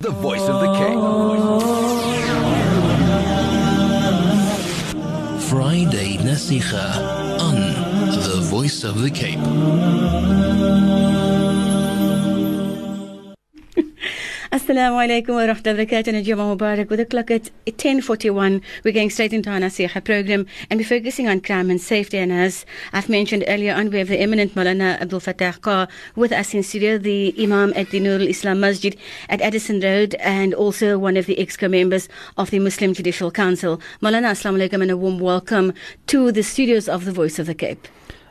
The voice of the king. Friday Nasiha on The Voice of the Cape. Assalamu alaikum wa rahmatullahi wa barakatuh Mubarak. With clock at 10.41, we're going straight into our Nasiha program and we're focusing on crime and safety. And as I've mentioned earlier on, we have the eminent Maulana Abdul Fattah Kha with us in studio, the Imam at the Nur Islam Masjid at Addison Road and also one of the EXCO members of the Muslim Judicial Council. Maulana, Assalamu alaikum and a warm welcome to the studios of the Voice of the Cape.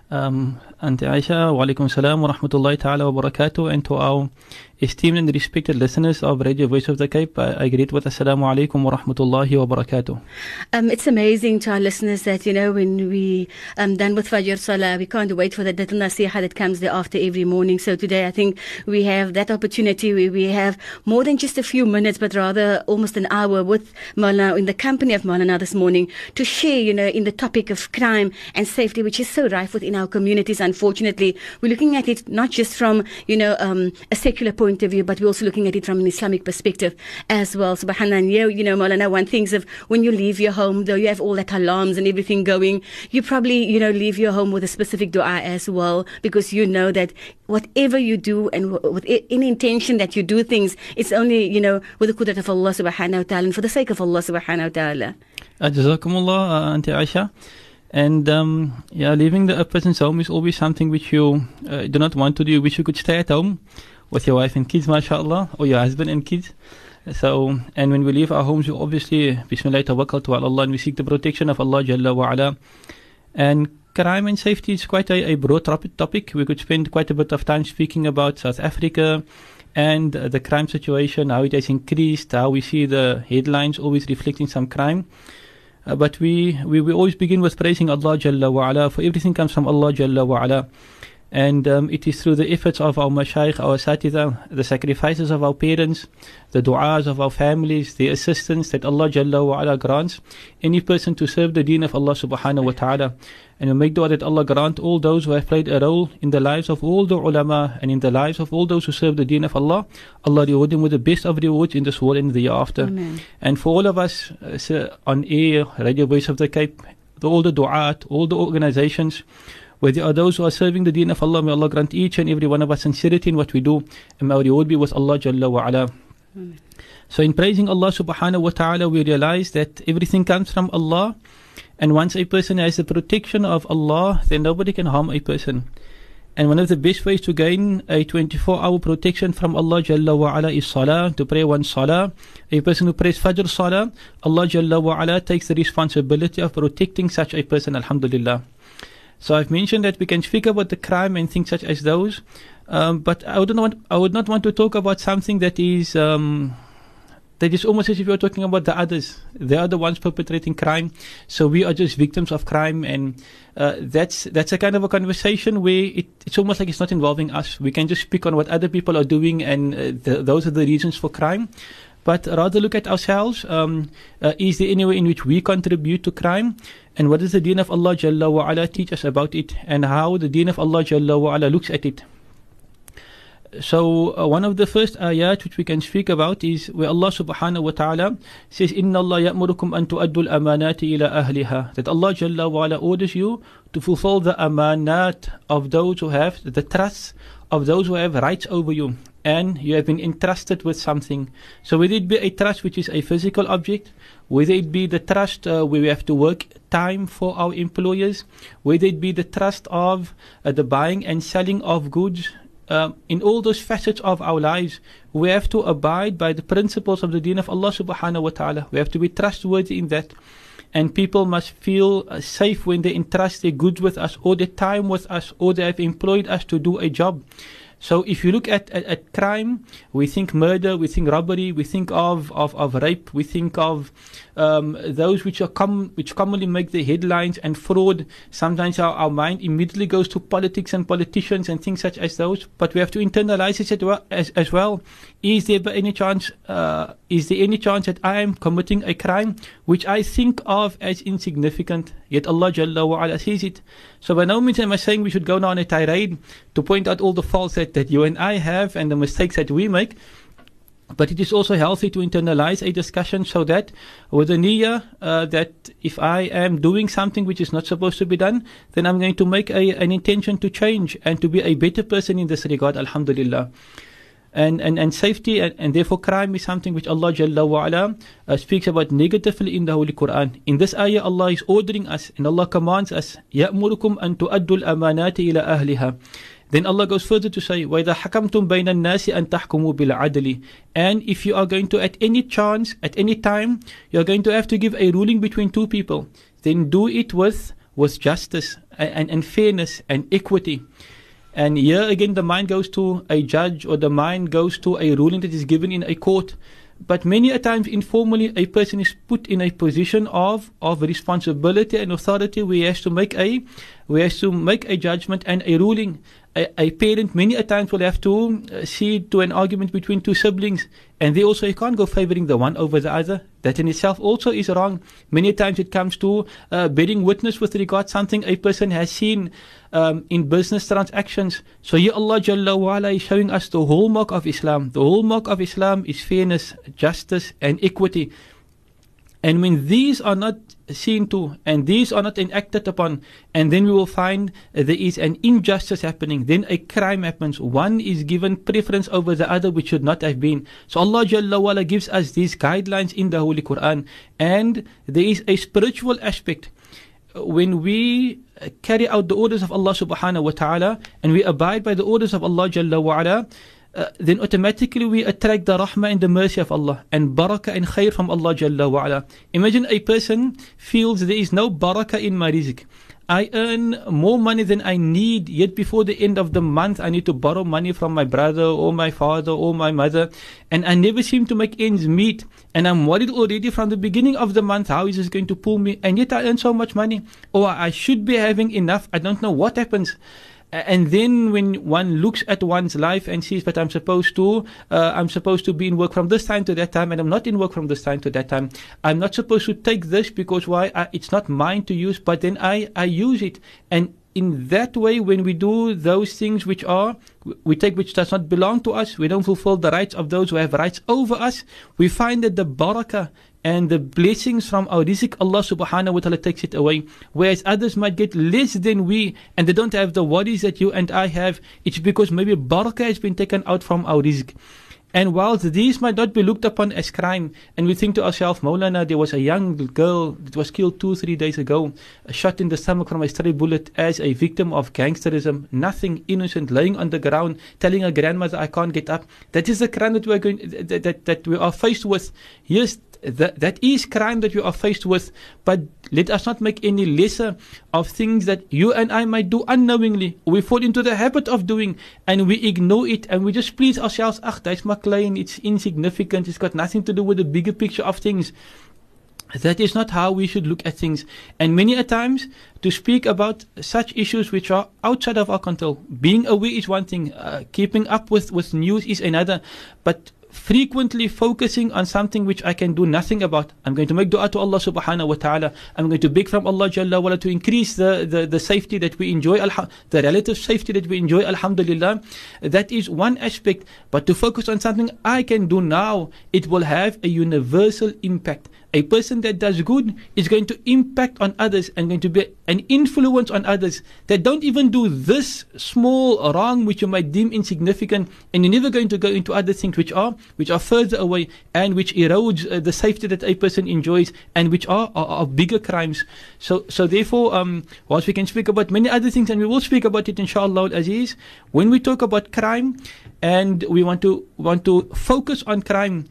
Um, Auntie Aisha, wa alaikum salam wa rahmatullahi ta'ala wa barakatuh, and to our esteemed and respected listeners of Radio Voice of the Cape, I, greet with assalamu alaikum wa rahmatullahi wa barakatuh. Um, it's amazing to our listeners that, you know, when we um, done with Fajr Salah, we can't wait for the little nasiha that comes there after every morning. So today I think we have that opportunity where we have more than just a few minutes, but rather almost an hour with Maulana, in the company of Maulana this morning to share, you know, in the topic of crime and safety, which is so rife within our communities. Unfortunately, we're looking at it not just from, you know, um, a secular point of view, but we're also looking at it from an Islamic perspective as well. Subhanallah, and you, you know, Maulana, one thinks of when you leave your home, though you have all that alarms and everything going, you probably, you know, leave your home with a specific dua as well, because you know that whatever you do and with any intention that you do things, it's only, you know, with the qudrat of Allah subhanahu wa ta'ala and for the sake of Allah subhanahu wa ta'ala. Uh, Jazakumullah, uh, Auntie Aisha. And um, yeah, leaving the person's home is always something which you uh, do not want to do. You wish you could stay at home with your wife and kids, mashallah, or your husband and kids. So, and when we leave our homes, we obviously, Bismillah, tawakkal to Allah, and we seek the protection of Allah Jalla wa ala. And crime and safety is quite a, a broad topic. We could spend quite a bit of time speaking about South Africa and the crime situation, how it has increased, how we see the headlines always reflecting some crime. Uh, but we, we, we always begin with praising Allah Jalla wa ala, for everything comes from Allah Jalla wa ala. And um, it is through the efforts of our mashayikh, our satida, the sacrifices of our parents, the du'as of our families, the assistance that Allah Jalla wa ala grants any person to serve the deen of Allah subhanahu wa ta'ala. And we make dua that Allah grant all those who have played a role in the lives of all the ulama and in the lives of all those who serve the deen of Allah. Allah reward them with the best of rewards in this world and the year after. Amen. And for all of us uh, on air, Radio Voice of the Cape, the, all the du'at, all the organizations, where there are those who are serving the deen of Allah, may Allah grant each and every one of us sincerity in what we do, and may our reward be with Allah Jalla wa ala. So in praising Allah subhanahu wa ta'ala, we realize that everything comes from Allah, and once a person has the protection of Allah, then nobody can harm a person. And one of the best ways to gain a 24 hour protection from Allah Jalla wa ala is salah, to pray one salah. A person who prays Fajr salah, Allah Jalla wa ala takes the responsibility of protecting such a person, Alhamdulillah. So I've mentioned that we can speak about the crime and things such as those, um, but I would not want, I would not want to talk about something that is um, that is almost as if you're talking about the others. They are the ones perpetrating crime, so we are just victims of crime, and uh, that's that's a kind of a conversation where it, it's almost like it's not involving us. We can just speak on what other people are doing, and uh, the, those are the reasons for crime. But rather look at ourselves. Um, uh, is there any way in which we contribute to crime? And what does the deen of Allah Jalla wa ala teach us about it? And how the deen of Allah Jalla wa ala looks at it? So uh, one of the first ayat which we can speak about is where Allah subhanahu wa ta'ala says, Inna Allah ya'murukum an tu'addu al-amanati ila ahliha. That Allah Jalla wa ala orders you to fulfill the amanat of those who have the trust of those who have rights over you. And you have been entrusted with something. So whether it be a trust which is a physical object, whether it be the trust uh, where we have to work time for our employers, whether it be the trust of uh, the buying and selling of goods, um, in all those facets of our lives, we have to abide by the principles of the deen of Allah subhanahu wa ta'ala. We have to be trustworthy in that. And people must feel uh, safe when they entrust their goods with us, or their time with us, or they have employed us to do a job. So if you look at, at, at crime, we think murder, we think robbery, we think of, of, of rape, we think of um, those which are com- which commonly make the headlines and fraud. Sometimes our, our mind immediately goes to politics and politicians and things such as those. But we have to internalize it as well. As, well. Is there any chance? Uh, is there any chance that I am committing a crime which I think of as insignificant? Yet Allah Jalla wa ala sees it. So by no means am I saying we should go now on a tirade to point out all the faults that, that you and I have and the mistakes that we make. But it is also healthy to internalize a discussion so that with the niyyah uh, that if I am doing something which is not supposed to be done, then I'm going to make a, an intention to change and to be a better person in this regard, alhamdulillah And, and, and safety and, and therefore crime is something which Allah Jalla wa ala, uh, speaks about negatively in the Holy Quran. In this ayah, Allah is ordering us and Allah commands us, يَأْمُرُكُمْ أَن تُؤَدُّوا الْأَمَانَاتِ إِلَى أَهْلِهَا then Allah goes further to say, وَإِذَا حَكَمْتُمْ بَيْنَ النَّاسِ أَن تَحْكُمُوا بِالْعَدْلِ And if you are going to, at any chance, at any time, you are going to have to give a ruling between two people, then do it with, with justice and, and, and fairness and equity. And here again, the mind goes to a judge or the mind goes to a ruling that is given in a court. But many a times, informally, a person is put in a position of, of responsibility and authority where he has to make a, where he has to make a judgment and a ruling a, a parent many a times will have to uh, see to an argument between two siblings, and they also you can't go favoring the one over the other. That in itself also is wrong. Many times it comes to uh, bearing witness with regard something a person has seen um, in business transactions. So here Allah Jalla wa'ala is showing us the hallmark of Islam. The hallmark of Islam is fairness, justice, and equity. And when these are not seen to and these are not enacted upon, and then we will find uh, there is an injustice happening, then a crime happens. One is given preference over the other, which should not have been. So Allah Jalla wala gives us these guidelines in the Holy Quran, and there is a spiritual aspect. When we carry out the orders of Allah subhanahu wa ta'ala and we abide by the orders of Allah Jalla wa ala, uh, then automatically we attract the rahmah and the mercy of Allah and barakah and khair from Allah Jalla wa ala. Imagine a person feels there is no barakah in my rizq. I earn more money than I need, yet before the end of the month, I need to borrow money from my brother or my father or my mother, and I never seem to make ends meet. And I'm worried already from the beginning of the month how is this going to pull me, and yet I earn so much money, or I should be having enough. I don't know what happens and then when one looks at one's life and sees that I'm supposed to, uh, I'm supposed to be in work from this time to that time, and I'm not in work from this time to that time. I'm not supposed to take this because why? I, it's not mine to use, but then I I use it, and in that way, when we do those things which are, we take which does not belong to us, we don't fulfill the rights of those who have rights over us, we find that the barakah and the blessings from our rizq, Allah subhanahu wa ta'ala takes it away. Whereas others might get less than we and they don't have the worries that you and I have. It's because maybe barakah has been taken out from our rizq. And whilst these might not be looked upon as crime, and we think to ourselves, Maulana, there was a young girl that was killed two, three days ago, shot in the stomach from a stray bullet as a victim of gangsterism, nothing innocent, laying on the ground, telling her grandmother, I can't get up. That is the crime that we are going, that, that, that we are faced with. Yes, that, that is crime that we are faced with, but let us not make any lesser of things that you and I might do unknowingly. We fall into the habit of doing and we ignore it and we just please ourselves. Ach, that's my it's insignificant, it's got nothing to do with the bigger picture of things. That is not how we should look at things. And many a times, to speak about such issues which are outside of our control, being aware is one thing, uh, keeping up with, with news is another. But frequently focusing on something which I can do nothing about. I'm going to make dua to Allah subhanahu wa ta'ala. I'm going to beg from Allah Jalla wala to increase the, the, the safety that we enjoy, the relative safety that we enjoy, alhamdulillah. That is one aspect. But to focus on something I can do now, it will have a universal impact. A person that does good is going to impact on others and going to be an influence on others that don't even do this small wrong which you might deem insignificant and you're never going to go into other things which are which are further away and which erodes uh, the safety that a person enjoys and which are, are, bigger crimes. So so therefore um whilst we can speak about many other things and we will speak about it inshallah Aziz, when we talk about crime and we want to want to focus on crime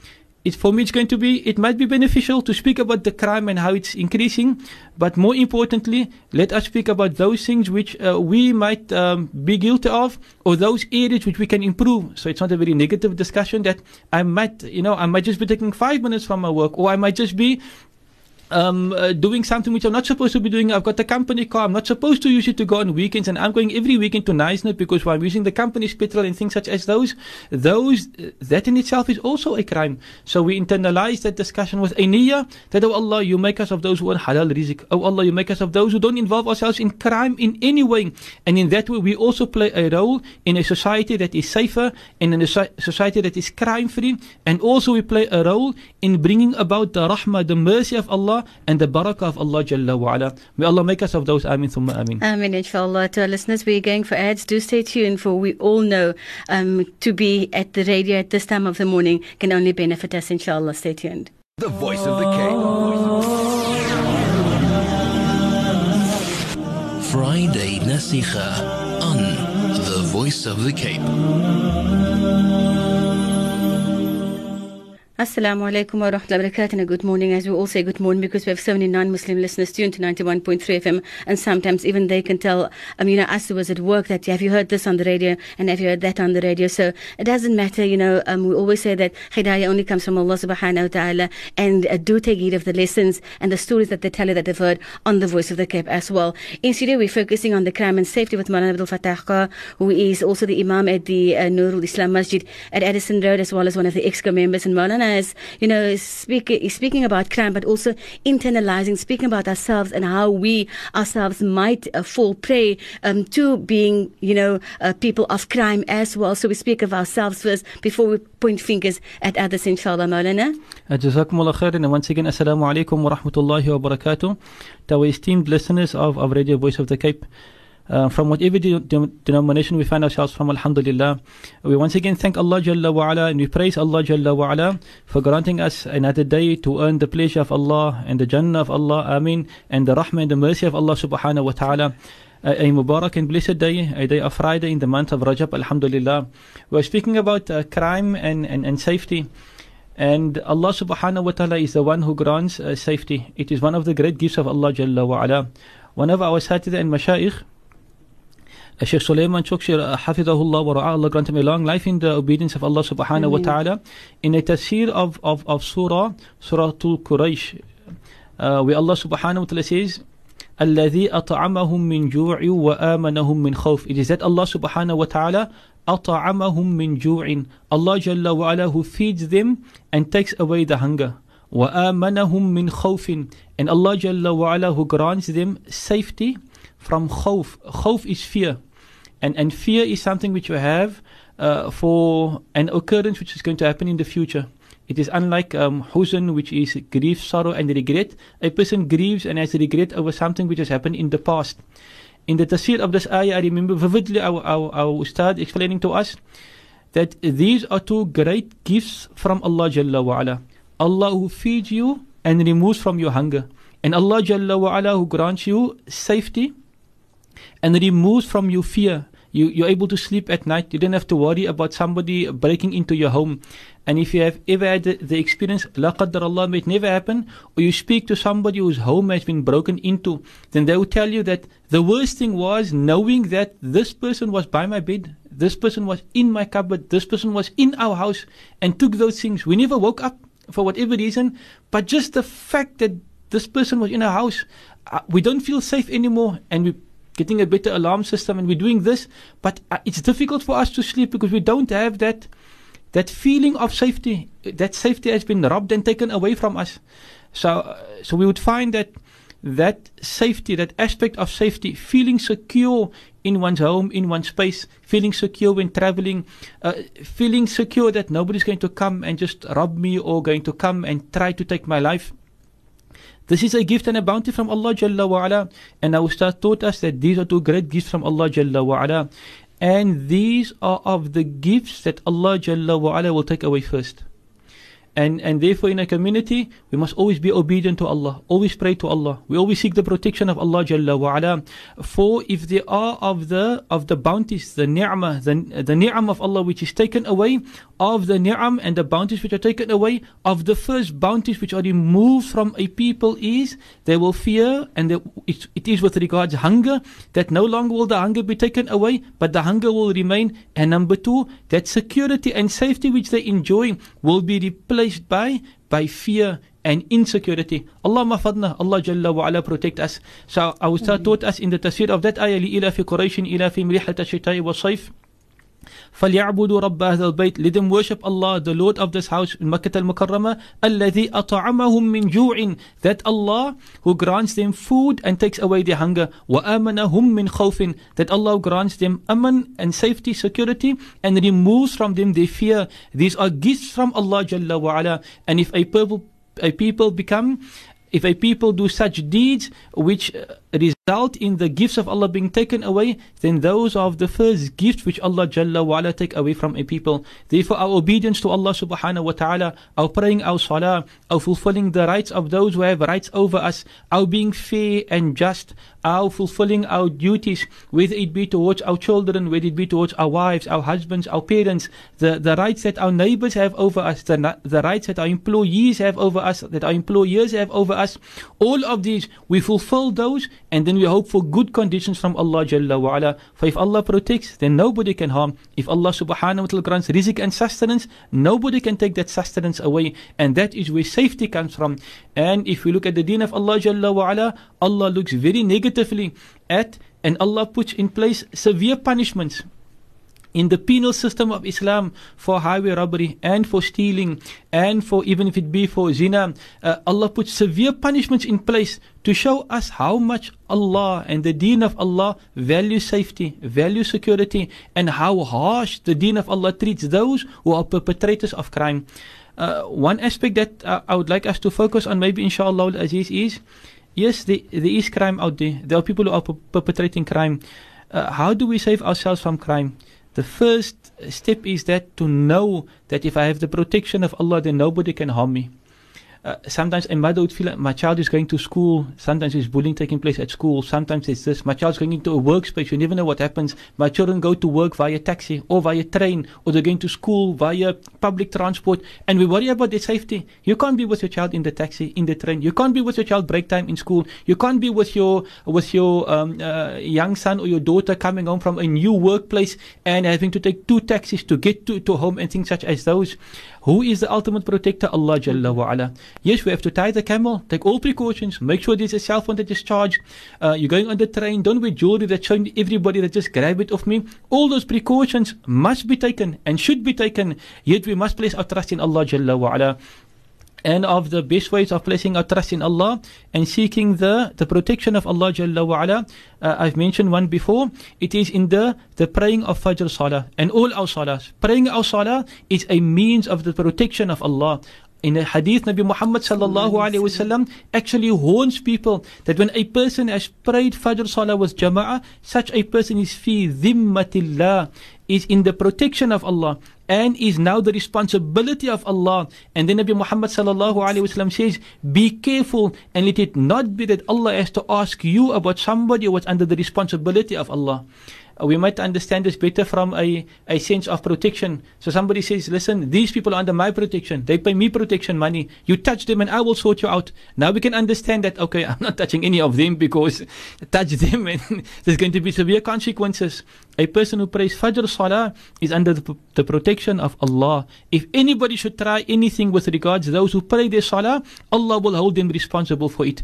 for me, it's going to be, it might be beneficial to speak about the crime and how it's increasing, but more importantly, let us speak about those things which uh, we might um, be guilty of or those areas which we can improve. So it's not a very negative discussion that I might, you know, I might just be taking five minutes from my work or I might just be um, uh, doing something which I'm not supposed to be doing. I've got the company car. I'm not supposed to use it to go on weekends, and I'm going every weekend to Knysna because I'm using the company's petrol and things such as those. Those uh, that in itself is also a crime. So we internalize that discussion with a that oh Allah, you make us of those who are halal rizq. Oh Allah, you make us of those who don't involve ourselves in crime in any way. And in that way, we also play a role in a society that is safer and in a society that is crime free. And also we play a role in bringing about the rahmah, the mercy of Allah and the barakah of Allah Jalla wa ala. May Allah make us of those. Amin thumma amin. Amin, inshallah. To our listeners, we're going for ads. Do stay tuned for we all know um, to be at the radio at this time of the morning can only benefit us, inshallah. Stay tuned. The voice of the Cape. Friday Nasiha on The Voice of the Cape. Assalamu alaikum wa rahmatullahi wa barakatuh. Good morning, as we all say good morning because we have so many non-Muslim listeners tuned to 91.3 FM, and sometimes even they can tell, um, you know, us who was at work that have you heard this on the radio and have you heard that on the radio. So it doesn't matter, you know. Um, we always say that hidayah only comes from Allah Subhanahu wa Taala, and uh, do take heed of the lessons and the stories that they tell you that they've heard on the Voice of the Cape as well. In studio, we're focusing on the crime and safety with Maulana Abdul Fattah who is also the Imam at the uh, Nurul Islam Masjid at Addison Road, as well as one of the EXCO members. And Maulana as you know, speak, speaking about crime, but also internalizing, speaking about ourselves and how we ourselves might uh, fall prey um, to being, you know, uh, people of crime as well. So we speak of ourselves first before we point fingers at others, inshallah, Maulana. Jazakumullah khairan. And once again, Assalamu alaikum wa rahmatullahi wa barakatuh. To our esteemed listeners of, of Radio Voice of the Cape. Uh, from whatever de- de- denomination we find ourselves from, Alhamdulillah. We once again thank Allah Jalla wa ala and we praise Allah Jalla wa ala for granting us another day to earn the pleasure of Allah and the Jannah of Allah, Ameen, and the Rahmah and the mercy of Allah Subhanahu wa Ta'ala. A, Mubarak and blessed day, a day of Friday in the month of Rajab, Alhamdulillah. We're speaking about uh, crime and, and, and safety. And Allah subhanahu wa ta'ala is the one who grants uh, safety. It is one of the great gifts of Allah Jalla wa ala. One of our Satida and Mashaykh, Sheikh Sulaiman Chokshi, Hafidahullah wa Ra'a, Allah grant him a long life in the obedience of Allah subhanahu wa ta'ala. In a tafsir of, of, of Surah, Surah Tul Quraysh, uh, where Allah subhanahu wa ta'ala says, الذي أطعمهم من جوع وآمنهم من خوف. It is that Allah subhanahu wa ta'ala أطعمهم من جوع. Allah Jalla wa ala who feeds them and takes away the hunger. وآمنهم من خوف. And Allah Jalla wa ala who grants them safety from khawf. Khawf is fear. And, and fear is something which you have uh, for an occurrence which is going to happen in the future. It is unlike um, huzn, which is grief, sorrow, and regret. A person grieves and has regret over something which has happened in the past. In the tafsir of this ayah, I remember vividly our, our, our ustad explaining to us that these are two great gifts from Allah Jalla wa ala. Allah who feeds you and removes from your hunger. And Allah Jalla wa ala who grants you safety and removes from you fear. You, you're able to sleep at night. You don't have to worry about somebody breaking into your home. And if you have ever had the, the experience, la qaddar Allah, may it never happen, or you speak to somebody whose home has been broken into, then they will tell you that the worst thing was knowing that this person was by my bed, this person was in my cupboard, this person was in our house, and took those things. We never woke up for whatever reason, but just the fact that this person was in our house, uh, we don't feel safe anymore, and we getting a better alarm system and we're doing this but uh, it's difficult for us to sleep because we don't have that that feeling of safety. That safety has been robbed and taken away from us. So uh, so we would find that that safety that aspect of safety feeling secure in one's home in one's space feeling secure when traveling uh, feeling secure that nobody's going to come and just rob me or going to come and try to take my life this is a gift and a bounty from Allah Jalla wa ala. And our Ustad taught us that these are two great gifts from Allah Jalla wa ala. And these are of the gifts that Allah Jalla wa ala will take away first. And, and therefore in a community, we must always be obedient to Allah, always pray to Allah. We always seek the protection of Allah Jalla wa ala. For if there are of the, of the bounties, the ni'mah, the, the ni'am of Allah which is taken away, of the ni'am and the bounties which are taken away, of the first bounties which are removed from a people is, they will fear, and they, it, it is with regards hunger, that no longer will the hunger be taken away, but the hunger will remain. And number two, that security and safety which they enjoy will be replaced by by fear and insecurity. Allah mafadna, Allah Jalla wa ala protect us. So our Ustad taught us in the tafsir of that ayah, لِإِلَى فِي قُرَيْشٍ إِلَى فِي مْرِحَةَ الشِّتَاءِ وَالصَّيْفِ فليعبدوا رب هذا البيت let them worship Allah the Lord of this house in Makkah al-Mukarramah الذي أطعمهم من جوع that Allah who grants them food and takes away their hunger وآمنهم من خوف that Allah grants them aman and safety security and removes from them their fear these are gifts from Allah Jalla wa ala and if a people a people become if a people do such deeds which uh, result in the gifts of Allah being taken away, then those are the first gifts which Allah Jalla wa take away from a people. Therefore, our obedience to Allah subhanahu wa ta'ala, our praying, our salah, our fulfilling the rights of those who have rights over us, our being fair and just, our fulfilling our duties, whether it be towards our children, whether it be towards our wives, our husbands, our parents, the, the rights that our neighbors have over us, the, the rights that our employees have over us, that our employers have over us, all of these, we fulfill those and then we hope for good conditions from Allah Jalla wa ala. For if Allah protects, then nobody can harm. If Allah subhanahu wa ta'ala grants rizq and sustenance, nobody can take that sustenance away. And that is where safety comes from. And if we look at the deen of Allah Jalla wa ala, Allah looks very negatively at and Allah puts in place severe punishments in the penal system of Islam for highway robbery and for stealing and for even if it be for zina, uh, Allah puts severe punishments in place to show us how much Allah and the deen of Allah value safety, value security, and how harsh the deen of Allah treats those who are perpetrators of crime. Uh, one aspect that uh, I would like us to focus on, maybe inshallah, Aziz, is yes, there, there is crime out there. There are people who are perpetrating crime. Uh, how do we save ourselves from crime? The first step is that to know that if I have the protection of Allah, then nobody can harm me. Uh, sometimes a mother would feel like my child is going to school. Sometimes there's bullying taking place at school. Sometimes it's this. My child's going into a workspace. You never know what happens. My children go to work via taxi or via train or they're going to school via public transport and we worry about their safety. You can't be with your child in the taxi, in the train. You can't be with your child break time in school. You can't be with your, with your um, uh, young son or your daughter coming home from a new workplace and having to take two taxis to get to, to home and things such as those. Who is the ultimate protector? Allah Jalla wa ala. Yes, we have to tie the camel, take all precautions, make sure there's a cell phone that is charged. Uh, you're going on the train, don't wear jewelry that's showing everybody that just grab it off me. All those precautions must be taken and should be taken. Yet we must place our trust in Allah Jalla wa ala and of the best ways of placing our trust in Allah and seeking the, the protection of Allah Jalla wa ala. Uh, I've mentioned one before. It is in the, the praying of Fajr Salah and all our Salahs. Praying our Salah is a means of the protection of Allah. In the hadith, Nabi Muhammad sallallahu alayhi wasallam actually warns people that when a person has prayed Fajr Salah with Jama'ah, such a person is fi dhimmatillah, is in the protection of Allah and is now the responsibility of Allah. And then Nabi Muhammad sallallahu alaihi wasallam says, "Be careful and let it not be that Allah has to ask you about somebody who was under the responsibility of Allah." We might understand this better from a, a sense of protection. So somebody says, listen, these people are under my protection. They pay me protection money. You touch them and I will sort you out. Now we can understand that, okay, I'm not touching any of them because touch them and there's going to be severe consequences. A person who prays Fajr Salah is under the, the protection of Allah. If anybody should try anything with regards those who pray their Salah, Allah will hold them responsible for it.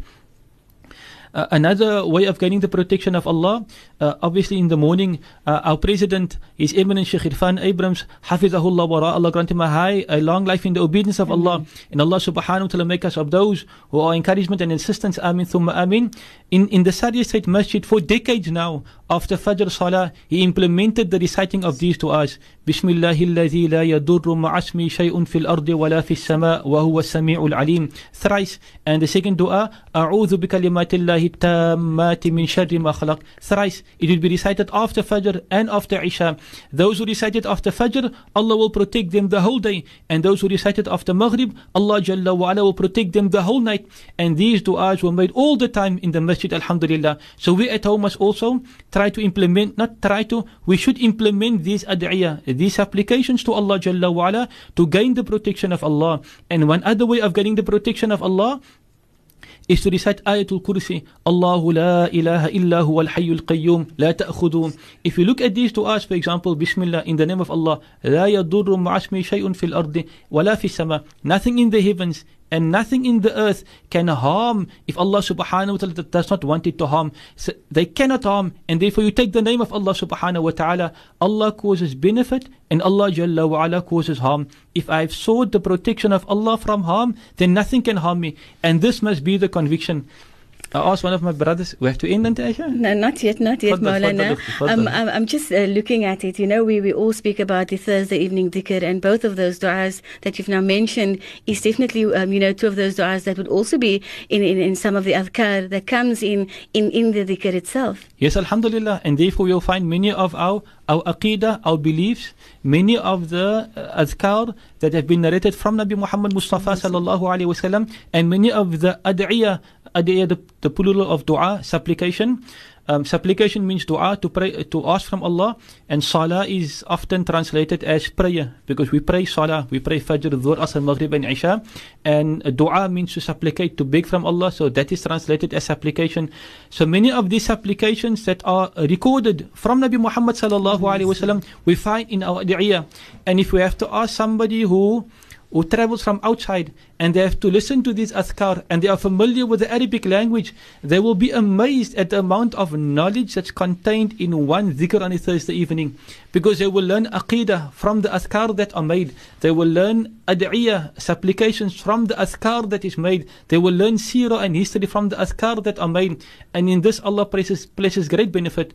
Uh, another way of gaining the protection of Allah, uh, obviously in the morning, uh, our president, His Eminence Sheikh Irfan Abrahams, Hafizahullah wa Allah grant him a high, a long life in the obedience of Allah. And Allah subhanahu wa ta'ala make us of those who are encouragement and assistance. Amin thumma amin In, in the Saudi State Masjid for decades now, after Fajr Salah, he implemented the reciting of these to us. بسم الله الذي لا يضر مع اسمي شيء في الأرض ولا في السماء وهو السميع العليم thrice and the second dua أعوذ بكلمات الله التامات من شر ما خلق thrice it will be recited after Fajr and after Isha those who recite it after Fajr Allah will protect them the whole day and those who recite it after Maghrib Allah Jalla wa ala will protect them the whole night and these du'as were made all the time in the masjid masjid, alhamdulillah. So we at home must also try to implement, not try to, we should implement these ad'iyah, these applications to Allah Jalla wa'ala to gain the protection of Allah. And one other way of getting the protection of Allah is to recite Ayatul Kursi. Allahu la ilaha illa huwa al-hayyul qayyum la ta'khudhu. If you look at these two ayahs, for example, Bismillah, in the name of Allah, la yadurru ma'asmi shay'un fil ardi wa la sama. Nothing in the heavens, and nothing in the earth can harm if Allah subhanahu wa ta'ala does not want it to harm. So they cannot harm, and therefore you take the name of Allah subhanahu wa ta'ala. Allah causes benefit, and Allah Jalla wa ala causes harm. If I've sought the protection of Allah from harm, then nothing can harm me. And this must be the conviction. I asked one of my brothers, we have to end, Aisha? No, not yet, not yet, Maulana. Um. I'm, I'm just uh, looking at it. You know, we, we all speak about the Thursday evening dhikr, and both of those du'as that you've now mentioned is definitely, um, you know, two of those du'as that would also be in, in, in some of the adhkar that comes in, in, in the dhikr itself. Yes, Alhamdulillah. And therefore you'll find many of our, our aqidah, our beliefs, many of the uh, adhkar that have been narrated from Nabi Muhammad Mustafa sallallahu alayhi wasallam, and many of the ad'iyah, ad'iyah, the, the plural of dua, supplication. Um, supplication means dua, to pray, to ask from Allah, and salah is often translated as prayer because we pray salah, we pray fajr, dhuhr, asr, maghrib, and isha, and uh, dua means to supplicate, to beg from Allah, so that is translated as supplication. So many of these supplications that are recorded from Nabi Muhammad sallallahu alaihi wasallam, we find in our ad'iyah, and if we have to ask somebody who who travels from outside and they have to listen to these azkar and they are familiar with the Arabic language, they will be amazed at the amount of knowledge that's contained in one dhikr on a Thursday evening. Because they will learn aqidah from the azkar that are made. They will learn ad'iyah, supplications from the azkar that is made. They will learn seerah and history from the azkar that are made. And in this Allah places, places great benefit.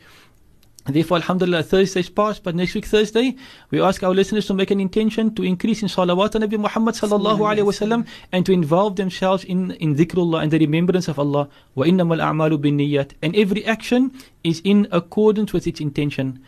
Therefore, Alhamdulillah, Thursday's passed, but next week, Thursday, we ask our listeners to make an intention to increase in salawat on Nabi Muhammad sallallahu alayhi wasallam and to involve themselves in, in dhikrullah and the remembrance of Allah. A'malu bin niyyat. And every action is in accordance with its intention.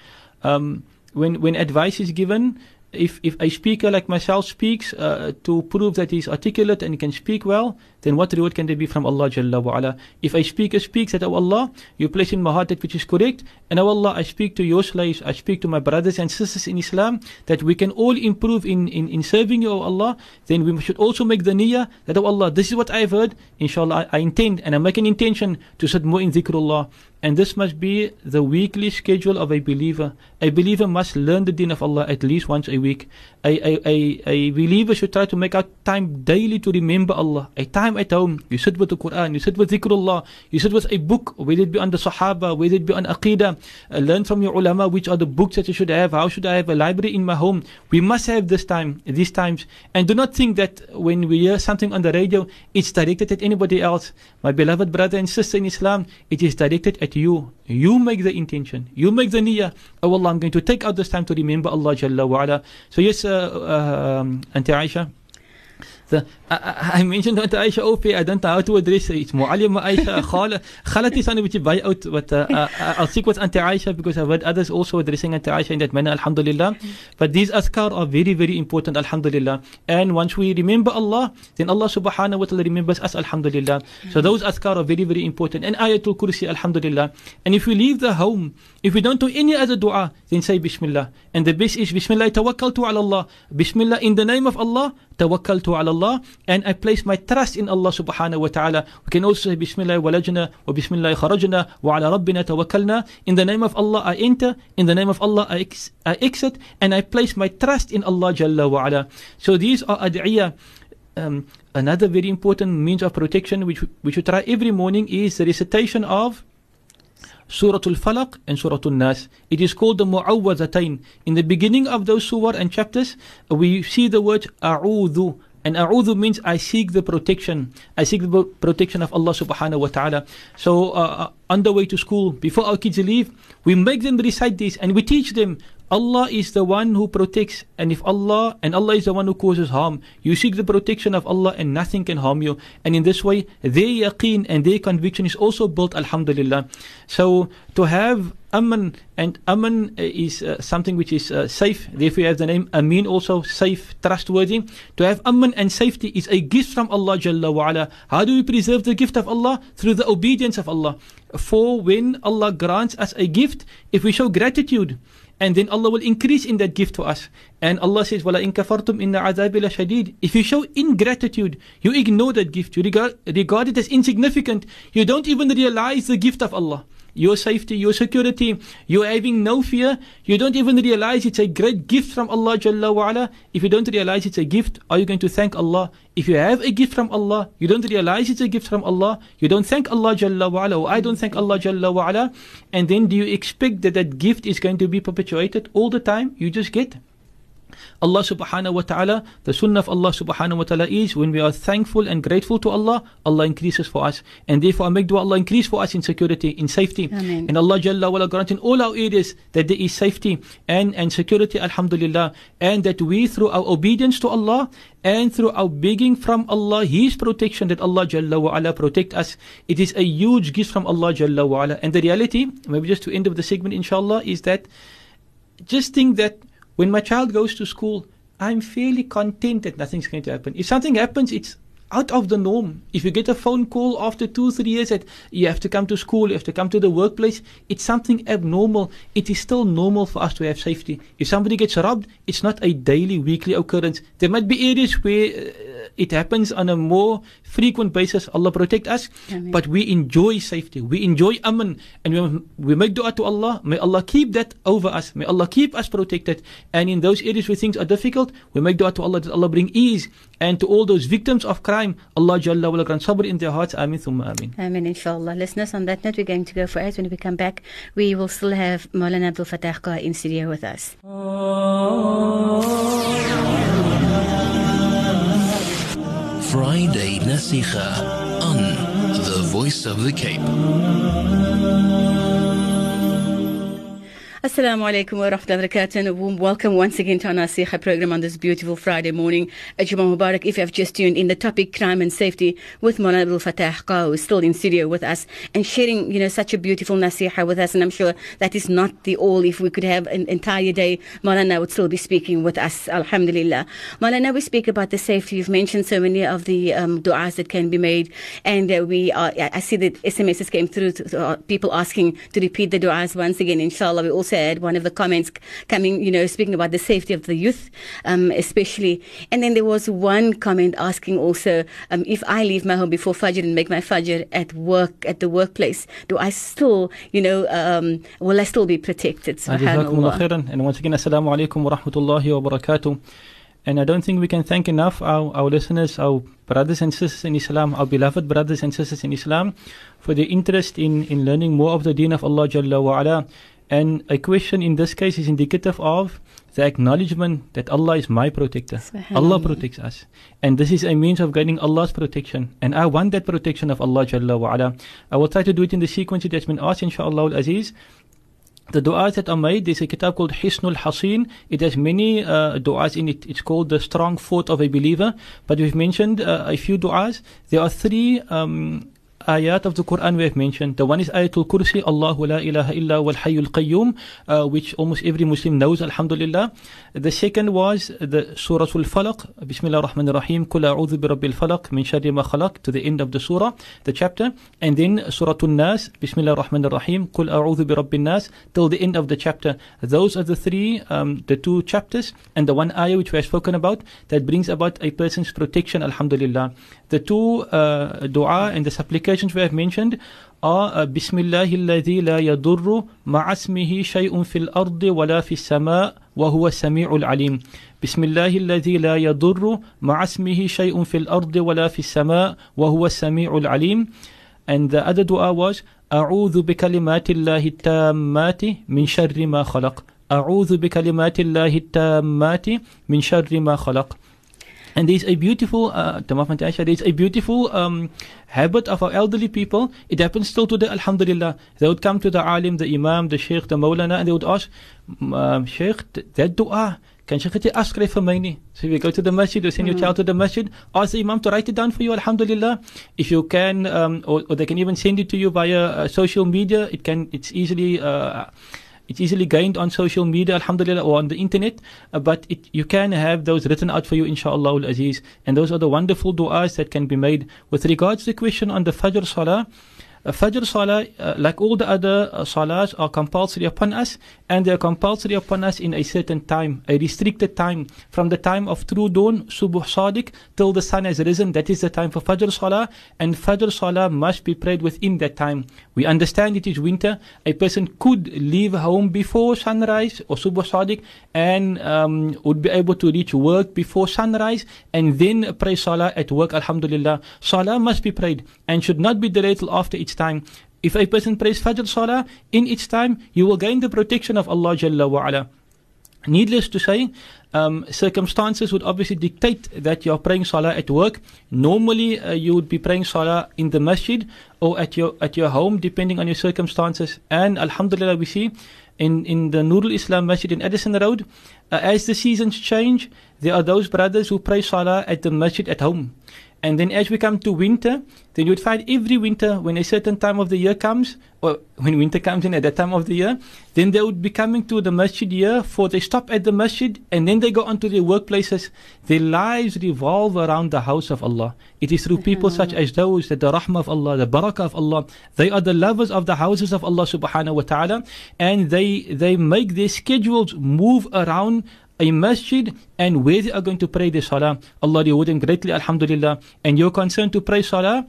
Um, when, when advice is given, if, if a speaker like myself speaks uh, to prove that he's articulate and he can speak well, then what reward can there be from Allah Jalla wa ala? If a speaker speaks that, oh Allah, you place in my heart that which is correct, and oh Allah, I speak to your slaves, I speak to my brothers and sisters in Islam, that we can all improve in, in, in serving you, oh Allah, then we should also make the niyyah that, oh Allah, this is what I've heard, inshallah, I, I intend, and I make an intention to sit more in dhikrullah. And this must be the weekly schedule of a believer. A believer must learn the deen of Allah at least once a week. A, a, a, a believer should try to make out time daily to remember Allah. A time at home, you sit with the Quran, you sit with dhikrullah, you sit with a book, whether it be on the Sahaba, whether it be on Aqidah. Uh, learn from your ulama which are the books that you should have. How should I have a library in my home? We must have this time, these times. And do not think that when we hear something on the radio, it's directed at anybody else. My beloved brother and sister in Islam, it is directed at you. You make the intention. You make the niyyah. Oh Allah, I'm going to take out this time to remember Allah Jalla wa ala. So yes, uh, uh, um, Auntie Aisha. The, I, I- I mentioned Auntie Aisha OP, I don't know how to address it. It's Mu'alima Aisha, Khala. Khalat is something which is by out, but uh, uh, I'll stick with Auntie Aisha because I've heard others also addressing Auntie Aisha in that manner, Alhamdulillah. But these azkar are very, very important, Alhamdulillah. And once we remember Allah, then Allah subhanahu wa ta'ala remembers us, Alhamdulillah. So those azkar are very, very important. And Ayatul Kursi, Alhamdulillah. And if we leave the home, if we don't do any other dua, then say Bismillah. And the best is Bismillah, tawakkaltu ala Allah. Bismillah, in the name of Allah, tawakkaltu ala Allah. And I place my trust in Allah subhanahu wa ta'ala. We can also say Bismillah walajna wa Bismillah kharajna wa ala rabbina tawakkalna. In the name of Allah I enter, in the name of Allah I, ex- I exit, and I place my trust in Allah Jalla wa ala. So these are ad'iyah. Um, another very important means of protection which we should try every morning is the recitation of Surah Al-Falaq and Surah Al-Nas. It is called the Mu'awwadatain. In the beginning of those surah and chapters, we see the word A'udhu. And A'udhu means I seek the protection. I seek the protection of Allah subhanahu wa ta'ala. So uh, on the way to school, before our kids leave, we make them recite this and we teach them Allah is the one who protects, and if Allah and Allah is the one who causes harm, you seek the protection of Allah, and nothing can harm you. And in this way, their yaqeen and their conviction is also built. Alhamdulillah. So to have aman and aman is uh, something which is uh, safe. Therefore, you have the name Amin, also safe, trustworthy. To have aman and safety is a gift from Allah Jalla wa ala. How do we preserve the gift of Allah? Through the obedience of Allah. For when Allah grants us a gift, if we show gratitude, and then Allah will increase in that gift to us. And Allah says, "Wala in kafartum inna azabi shadid." If you show ingratitude, you ignore that gift, you regard, regard it as insignificant. You don't even realize the gift of Allah. Your safety, your security, you're having no fear. You don't even realize it's a great gift from Allah Jalla wa'ala. If you don't realize it's a gift, are you going to thank Allah? If you have a gift from Allah, you don't realize it's a gift from Allah, you don't thank Allah Jalla wa'ala, or I don't thank Allah Jalla wa'ala, and then do you expect that that gift is going to be perpetuated all the time? You just get Allah subhanahu wa ta'ala, the sunnah of Allah subhanahu wa ta'ala is when we are thankful and grateful to Allah, Allah increases for us. And therefore I make dua Allah increase for us in security, in safety. Amen. And Allah Jalla wa grant in all our areas that there is safety and, and security, alhamdulillah. And that we through our obedience to Allah and through our begging from Allah His protection that Allah Jalla wa ala protect us. It is a huge gift from Allah Jalla wa ala. And the reality, maybe just to end of the segment inshallah, is that just think that when my child goes to school, I'm fairly content that nothing's going to happen. If something happens, it's out of the norm. If you get a phone call after two, three years that you have to come to school, you have to come to the workplace, it's something abnormal. It is still normal for us to have safety. If somebody gets robbed, it's not a daily, weekly occurrence. There might be areas where uh, it happens on a more frequent basis. Allah protect us, Ameen. but we enjoy safety. We enjoy aman, and we, we make dua to Allah. May Allah keep that over us. May Allah keep us protected. And in those areas where things are difficult, we make dua to Allah that Allah bring ease. And to all those victims of crime, Allah Jalla wa grant sabr in their hearts. Ameen thumma ameen. Amen, inshallah. Listeners, on that note, we're going to go for ads. When we come back, we will still have Maulana Abdul Fatah Qaa in studio with us. Oh. Friday Nasiha on The Voice of the Cape. Assalamu alaikum wa rahmatullahi wa barakatuh welcome once again to our Nasiha program on this beautiful Friday morning. Ajuma Mubarak, if you have just tuned in, the topic crime and safety with Maulana Abdul Fatah is still in studio with us and sharing, you know, such a beautiful Nasiha with us. And I'm sure that is not the all. If we could have an entire day, Maulana would still be speaking with us. Alhamdulillah. Maulana, we speak about the safety. You've mentioned so many of the um, du'as that can be made. And uh, we are, I I see that SMSs came through, to, to, uh, people asking to repeat the du'as once again, inshallah. We also had one of the comments coming, you know, speaking about the safety of the youth, um, especially. And then there was one comment asking also, um, if I leave my home before Fajr and make my Fajr at work, at the workplace, do I still, you know, um, will I still be protected? Subhanallah. And once again, Assalamu alaikum wa rahmatullahi wa barakatuh. And I don't think we can thank enough our, our listeners, our brothers and sisters in Islam, our beloved brothers and sisters in Islam, for their interest in, in learning more of the deen of Allah Jalla wa ala. And a question in this case is indicative of the acknowledgement that Allah is my protector. Allah protects us. And this is a means of gaining Allah's protection. And I want that protection of Allah Jalla wa ala. I will try to do it in the sequence that's been asked, inshallah al-aziz. The du'as that are made, there's a kitab called Hisnul Hasin. It has many uh, du'as in it. It's called the strong fort of a believer. But we've mentioned uh, a few du'as. There are three um, ayat of the Quran we have mentioned. The one is Ayatul Kursi, Allahu la ilaha illa wal hayyul qayyum, uh, which almost every Muslim knows, alhamdulillah. The second was the Surah Al-Falaq, Bismillah ar-Rahman ar-Rahim, Kul a'udhu bi rabbil falaq, min sharri ma khalaq, to the end of the surah, the chapter. And then Surah An-Nas, Bismillah ar-Rahman ar-Rahim, Kul a'udhu bi rabbil nas, till the end of the chapter. Those are the three, um, the two chapters, and the one ayah which we have spoken about, that brings about a person's protection, alhamdulillah. The two uh, dua and the applications we have mentioned are بسم الله الذي لا يضر مع اسمه شيء في الأرض ولا في السماء وهو السميع العليم بسم الله الذي لا يضر مع اسمه شيء في الأرض ولا في السماء وهو السميع العليم and the other dua was أعوذ بكلمات الله التامات من شر ما خلق أعوذ بكلمات الله التامات من شر ما خلق And there's a beautiful, uh, there's a beautiful um, habit of our elderly people. It happens still today, Alhamdulillah. They would come to the alim, the imam, the sheikh, the maulana, and they would ask, um, Sheikh, th- that dua, can Sheikh vir my nie? So you go to the masjid, or send your child to the masjid, ask the imam to write it down for you, Alhamdulillah. If you can, um, or, or they can even send it to you via uh, social media, it can, it's easily, uh, it's easily gained on social media, alhamdulillah, or on the internet. Uh, but it, you can have those written out for you, inshallah al-aziz. And those are the wonderful du'as that can be made. With regards to the question on the Fajr Salah, Fajr Salah, uh, like all the other uh, Salahs, are compulsory upon us, and they are compulsory upon us in a certain time, a restricted time. From the time of true dawn, Subuh Sadiq, till the sun has risen, that is the time for Fajr Salah, and Fajr Salah must be prayed within that time. We understand it is winter. A person could leave home before sunrise or Subuh Sadiq and um, would be able to reach work before sunrise and then pray Salah at work, Alhamdulillah. Salah must be prayed and should not be delayed till after its time. If a person prays Fajr Salah in its time, you will gain the protection of Allah Jalla wa'ala. Needless to say, um, circumstances would obviously dictate that you are praying salah at work. Normally, uh, you would be praying salah in the masjid or at your at your home, depending on your circumstances. And Alhamdulillah, we see in in the Nurul Islam Masjid in Addison Road, uh, as the seasons change, there are those brothers who pray salah at the masjid at home. And then as we come to winter, then you would find every winter when a certain time of the year comes, or when winter comes in at that time of the year, then they would be coming to the masjid here for they stop at the masjid and then they go on to their workplaces. Their lives revolve around the house of Allah. It is through people such as those that the rahmah of Allah, the barakah of Allah, they are the lovers of the houses of Allah subhanahu wa ta'ala and they they make their schedules move around a masjid and where they are going to pray the salah. Allah reward them greatly, alhamdulillah. And your concern to pray salah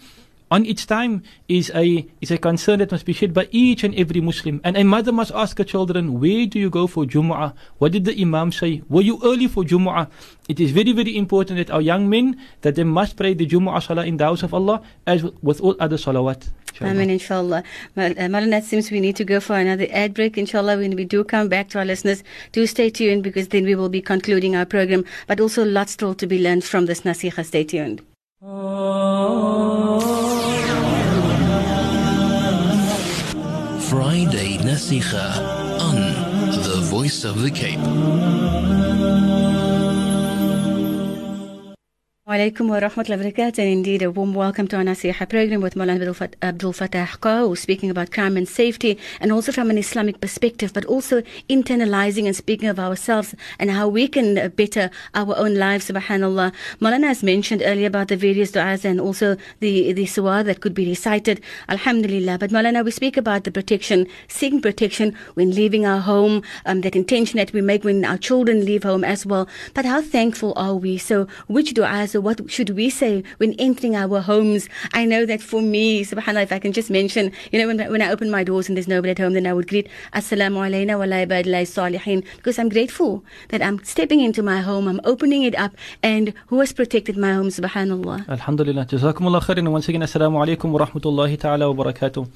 on its time is a is a concern that must be shared by each and every Muslim. And a mother must ask her children, where do you go for Jumu'ah? What did the Imam say? Were you early for Jumu'ah? It is very, very important that our young men that they must pray the Jumu'ah Salah in the house of Allah as with all other salawat. I mean, inshallah. Mal- uh, Maulana, it seems we need to go for another ad break. Inshallah, when we do come back to our listeners, do stay tuned because then we will be concluding our program. But also lots still to be learned from this nasiha. Stay tuned. Friday Nasiha on The Voice of the Cape. Alaikum wa rahmatullahi wa. And indeed, a warm welcome to our Nasiha program with Maulana Abdul Fat- Abdul Fattah Kha, who's speaking about crime and safety, and also from an Islamic perspective, but also internalizing and speaking of ourselves and how we can better our own lives, subhanAllah. Maulana has mentioned earlier about the various du'as and also the, the suwa that could be recited, alhamdulillah. But Maulana, we speak about the protection, seeking protection when leaving our home, um, that intention that we make when our children leave home as well. But how thankful are we? So, which du'as what should we say when entering our homes? I know that for me, subhanAllah, if I can just mention, you know, when, when I open my doors and there's nobody at home, then I would greet Assalamu alayna wa salihin because I'm grateful that I'm stepping into my home, I'm opening it up, and who has protected my home, subhanAllah. Alhamdulillah. Jazakumullah khairan. Once again, Assalamu alaikum wa rahmatullahi ta'ala wa barakatuh.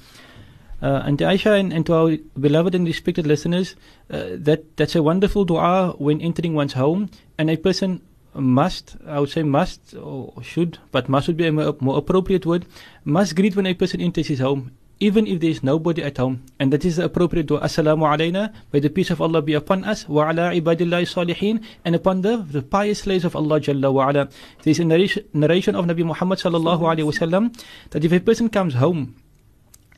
Uh, and to Aisha and, and to our beloved and respected listeners, uh, that that's a wonderful dua when entering one's home, and a person must, I would say must or should, but must would be a more, appropriate word, must greet when a person enters his home, even if there is nobody at home. And that is the appropriate dua. Assalamu alayna, may the peace of Allah be upon us, wa ala ibadillahi salihin, and upon the, the pious slaves of Allah Jalla wa ala. There is a narration, narration of Nabi Muhammad sallallahu alayhi wasallam that if a person comes home,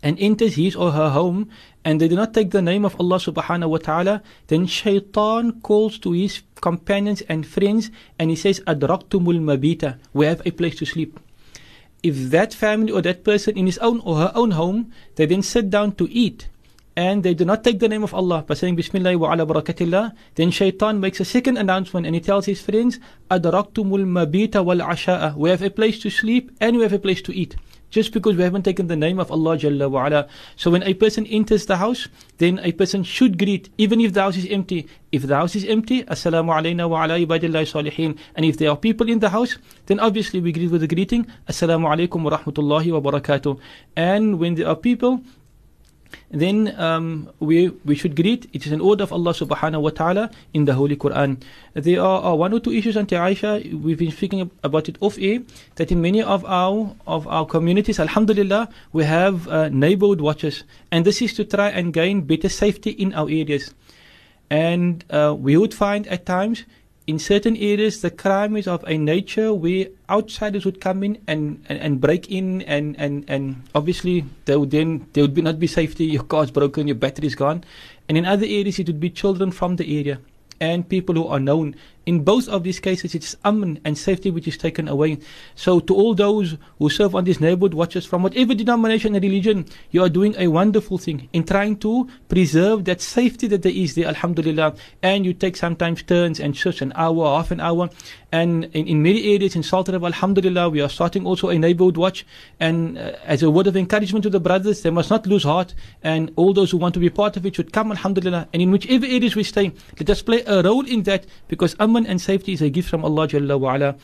and enters his or her home and they do not take the name of Allah subhanahu wa ta'ala, then shaitan calls to his companions and friends and he says, Adraktumul mabita, we have a place to sleep. If that family or that person in his own or her own home, they then sit down to eat and they do not take the name of Allah by saying Bismillah wa ala barakatillah, then shaitan makes a second announcement and he tells his friends, Adraktumul mabita wal asha'a, we have a place to sleep and we have a place to eat just because we haven't taken the name of Allah Jalla wa ala. So when a person enters the house, then a person should greet, even if the house is empty. If the house is empty, Assalamu alayna wa ala ibadillahi salihin. And if there are people in the house, then obviously we greet with the greeting, Assalamu alaikum wa rahmatullahi wa barakatuh. And when there are people, then um, we we should greet. It is an order of Allah subhanahu wa ta'ala in the Holy Quran. There are, are one or two issues, Auntie Aisha, we've been speaking about it off air, that in many of our of our communities, alhamdulillah, we have uh, neighborhood watches. And this is to try and gain better safety in our areas. And uh, we would find at times in certain areas the crime is of a nature where outsiders would come in and, and, and break in and, and, and obviously there would then there would be not be safety, your car's broken, your battery's gone. And in other areas it would be children from the area and people who are known in both of these cases, it's amn and safety which is taken away. So, to all those who serve on these neighborhood watches from whatever denomination and religion, you are doing a wonderful thing in trying to preserve that safety that there is there, alhamdulillah. And you take sometimes turns and shifts an hour, half an hour. And in, in many areas in Sultanate, alhamdulillah, we are starting also a neighborhood watch. And uh, as a word of encouragement to the brothers, they must not lose heart. And all those who want to be part of it should come, alhamdulillah. And in whichever areas we stay, let us play a role in that because and safety is a gift from Allah Jalla wa'ala.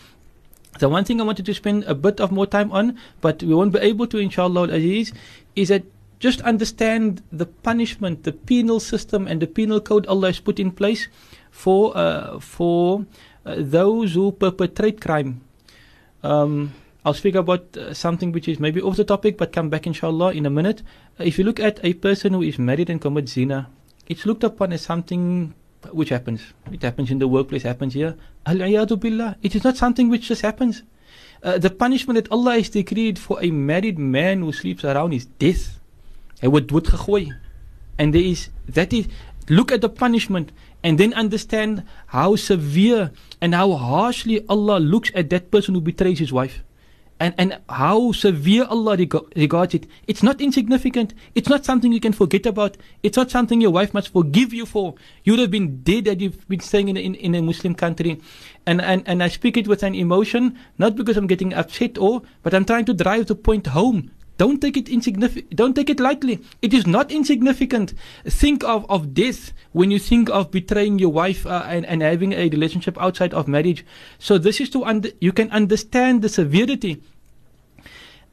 The one thing I wanted to spend a bit of more time on, but we won't be able to, inshallah, Aziz, is that just understand the punishment, the penal system, and the penal code Allah has put in place for uh, for uh, those who perpetrate crime. Um, I'll speak about uh, something which is maybe off the topic, but come back inshallah in a minute. Uh, if you look at a person who is married and commits zina, it's looked upon as something which happens. It happens in the workplace, happens here. Al-iyadu billah. It is not something which just happens. Uh, the punishment that Allah has decreed for a married man who sleeps around is death. Doodgegooi. And there is that is look at the punishment and then understand how severe and how harshly Allah looks at that person who betrays his wife. And, and how severe Allah regards it. It's not insignificant. It's not something you can forget about. It's not something your wife must forgive you for. You would have been dead that you've been staying in, in, in a Muslim country. And, and, and I speak it with an emotion, not because I'm getting upset or, but I'm trying to drive the point home don't take it insignificant. Don't take it lightly. It is not insignificant. Think of, of death when you think of betraying your wife uh, and, and having a relationship outside of marriage. So this is to under, you can understand the severity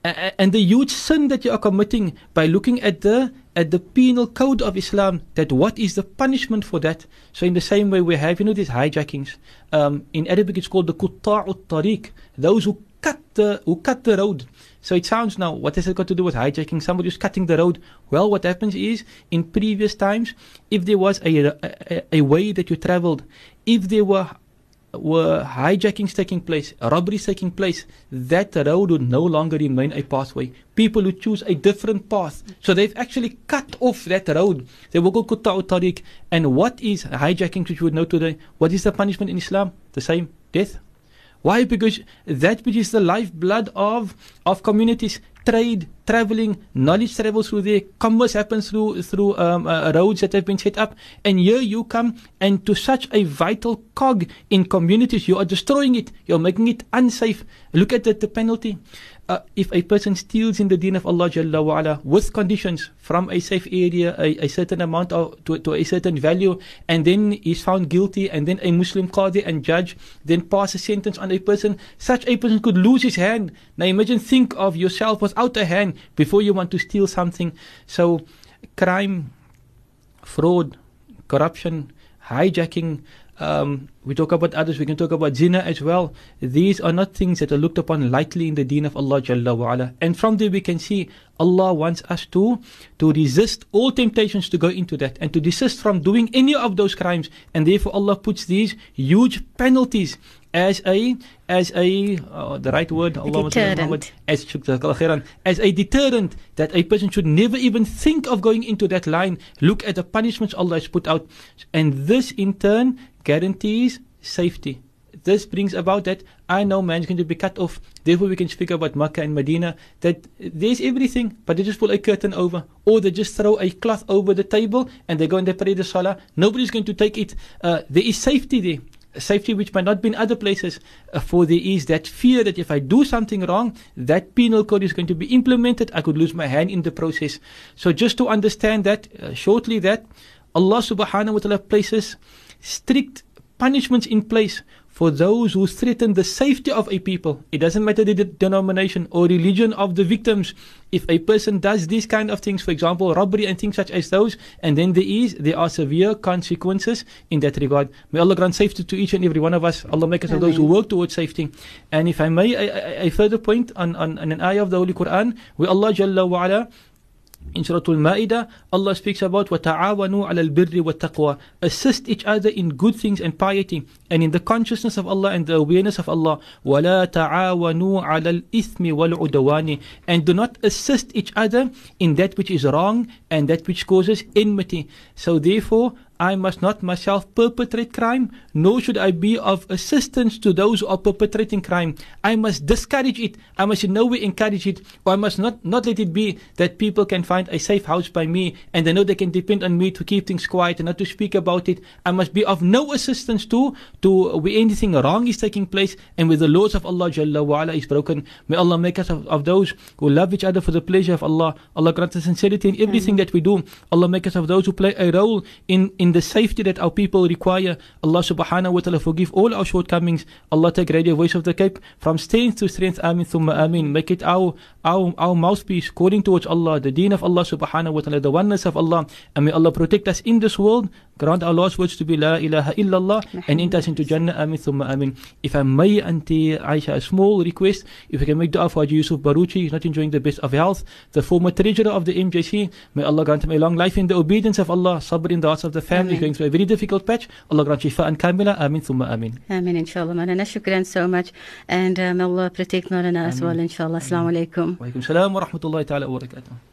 and the huge sin that you are committing by looking at the at the penal code of Islam. That what is the punishment for that? So in the same way we have you know these hijackings. Um, in Arabic it's called the kutta'ut tariq. Those who cut the who cut the road. So it sounds now, what has it got to do with hijacking? Somebody who's cutting the road. Well, what happens is, in previous times, if there was a, a, a way that you traveled, if there were were hijackings taking place, robberies taking place, that road would no longer remain a pathway. People would choose a different path. So they've actually cut off that road. They will go Kutta'u Tariq. And what is hijacking, which we would know today? What is the punishment in Islam? The same death. Why? Because that which is the lifeblood of, of communities, trade, traveling, knowledge travels through there, commerce happens through through um, uh, roads that have been set up, and here you come and to such a vital cog in communities, you are destroying it, you're making it unsafe. Look at the, the penalty uh, if a person steals in the deen of Allah Jalla wa'ala with conditions from a safe area, a, a certain amount of, to, to, a certain value, and then is found guilty, and then a Muslim qadi and judge then pass a sentence on a person, such a person could lose his hand. Now imagine, think of yourself without a hand before you want to steal something. So, crime, fraud, corruption, hijacking, um, we talk about others, we can talk about zina as well. These are not things that are looked upon lightly in the deen of Allah Jalla wa'ala. And from there we can see Allah wants us to, to resist all temptations to go into that and to desist from doing any of those crimes. And therefore Allah puts these huge penalties as a as a uh, the right word Allah deterrent. as as a deterrent that a person should never even think of going into that line look at the punishments Allah has put out and this in turn guarantees safety this brings about that I know man's going to be cut off. Therefore, we can speak about Makkah and Medina that there's everything, but they just pull a curtain over, or they just throw a cloth over the table and they go and they pray the salah. Nobody's going to take it. Uh, there is safety there safety which might not be in other places. Uh, for there is that fear that if I do something wrong, that penal code is going to be implemented. I could lose my hand in the process. So just to understand that uh, shortly, that Allah Subhanahu wa Taala places strict punishments in place for those who threaten the safety of a people. It doesn't matter the denomination or religion of the victims. If a person does these kind of things, for example, robbery and things such as those, and then there is, there are severe consequences in that regard. May Allah grant safety to each and every one of us. Allah make us of those who work towards safety. And if I may, a, a, a further point on, on, on an ayah of the Holy Quran, where Allah Jalla wa'ala in Surah Al-Ma'idah, Allah speaks about وَتَعَاوَنُوا عَلَى الْبِرِّ وَالتَّقْوَى Assist each other in good things and piety and in the consciousness of Allah and the awareness of Allah. وَلَا تَعَاوَنُوا عَلَى الْإِثْمِ وَالْعُدَوَانِ And do not assist each other in that which is wrong and that which causes enmity. So therefore, I must not myself perpetrate crime, nor should I be of assistance to those who are perpetrating crime. I must discourage it. I must in no way encourage it, or I must not, not let it be that people can find a safe house by me and they know they can depend on me to keep things quiet and not to speak about it. I must be of no assistance to, to where anything wrong is taking place and where the laws of Allah Jalla wa ala is broken. May Allah make us of, of those who love each other for the pleasure of Allah. Allah grant us sincerity in everything that we do. Allah make us of those who play a role in, in the safety that our people require. Allah subhanahu wa ta'ala forgive all our shortcomings. Allah take Radio Voice of the Cape from strength to strength. Amin thumma amin. Make it our, our, our mouthpiece calling towards Allah, the deen of Allah subhanahu wa ta'ala, the oneness of Allah. And may Allah protect us in this world. Grant our last words to be La ilaha illallah and enter us into Jannah. Amin thumma amin. If I may, Auntie Aisha, a small request. If we can make dua for Haji Yusuf Baruchi, he's not enjoying the best of health. The former treasurer of the MJC, may Allah grant him a long life in the obedience of Allah, sabr in the hearts of the family, Amen. going through a very difficult patch. Allah grant shifa and kamila. Amin thumma amin. Amin, inshallah. Manana, shukran so much. And um, Allah protect Marana as well, inshallah. Assalamu alaikum. Wa alaikum salam wa rahmatullahi ta'ala wa barakatuh.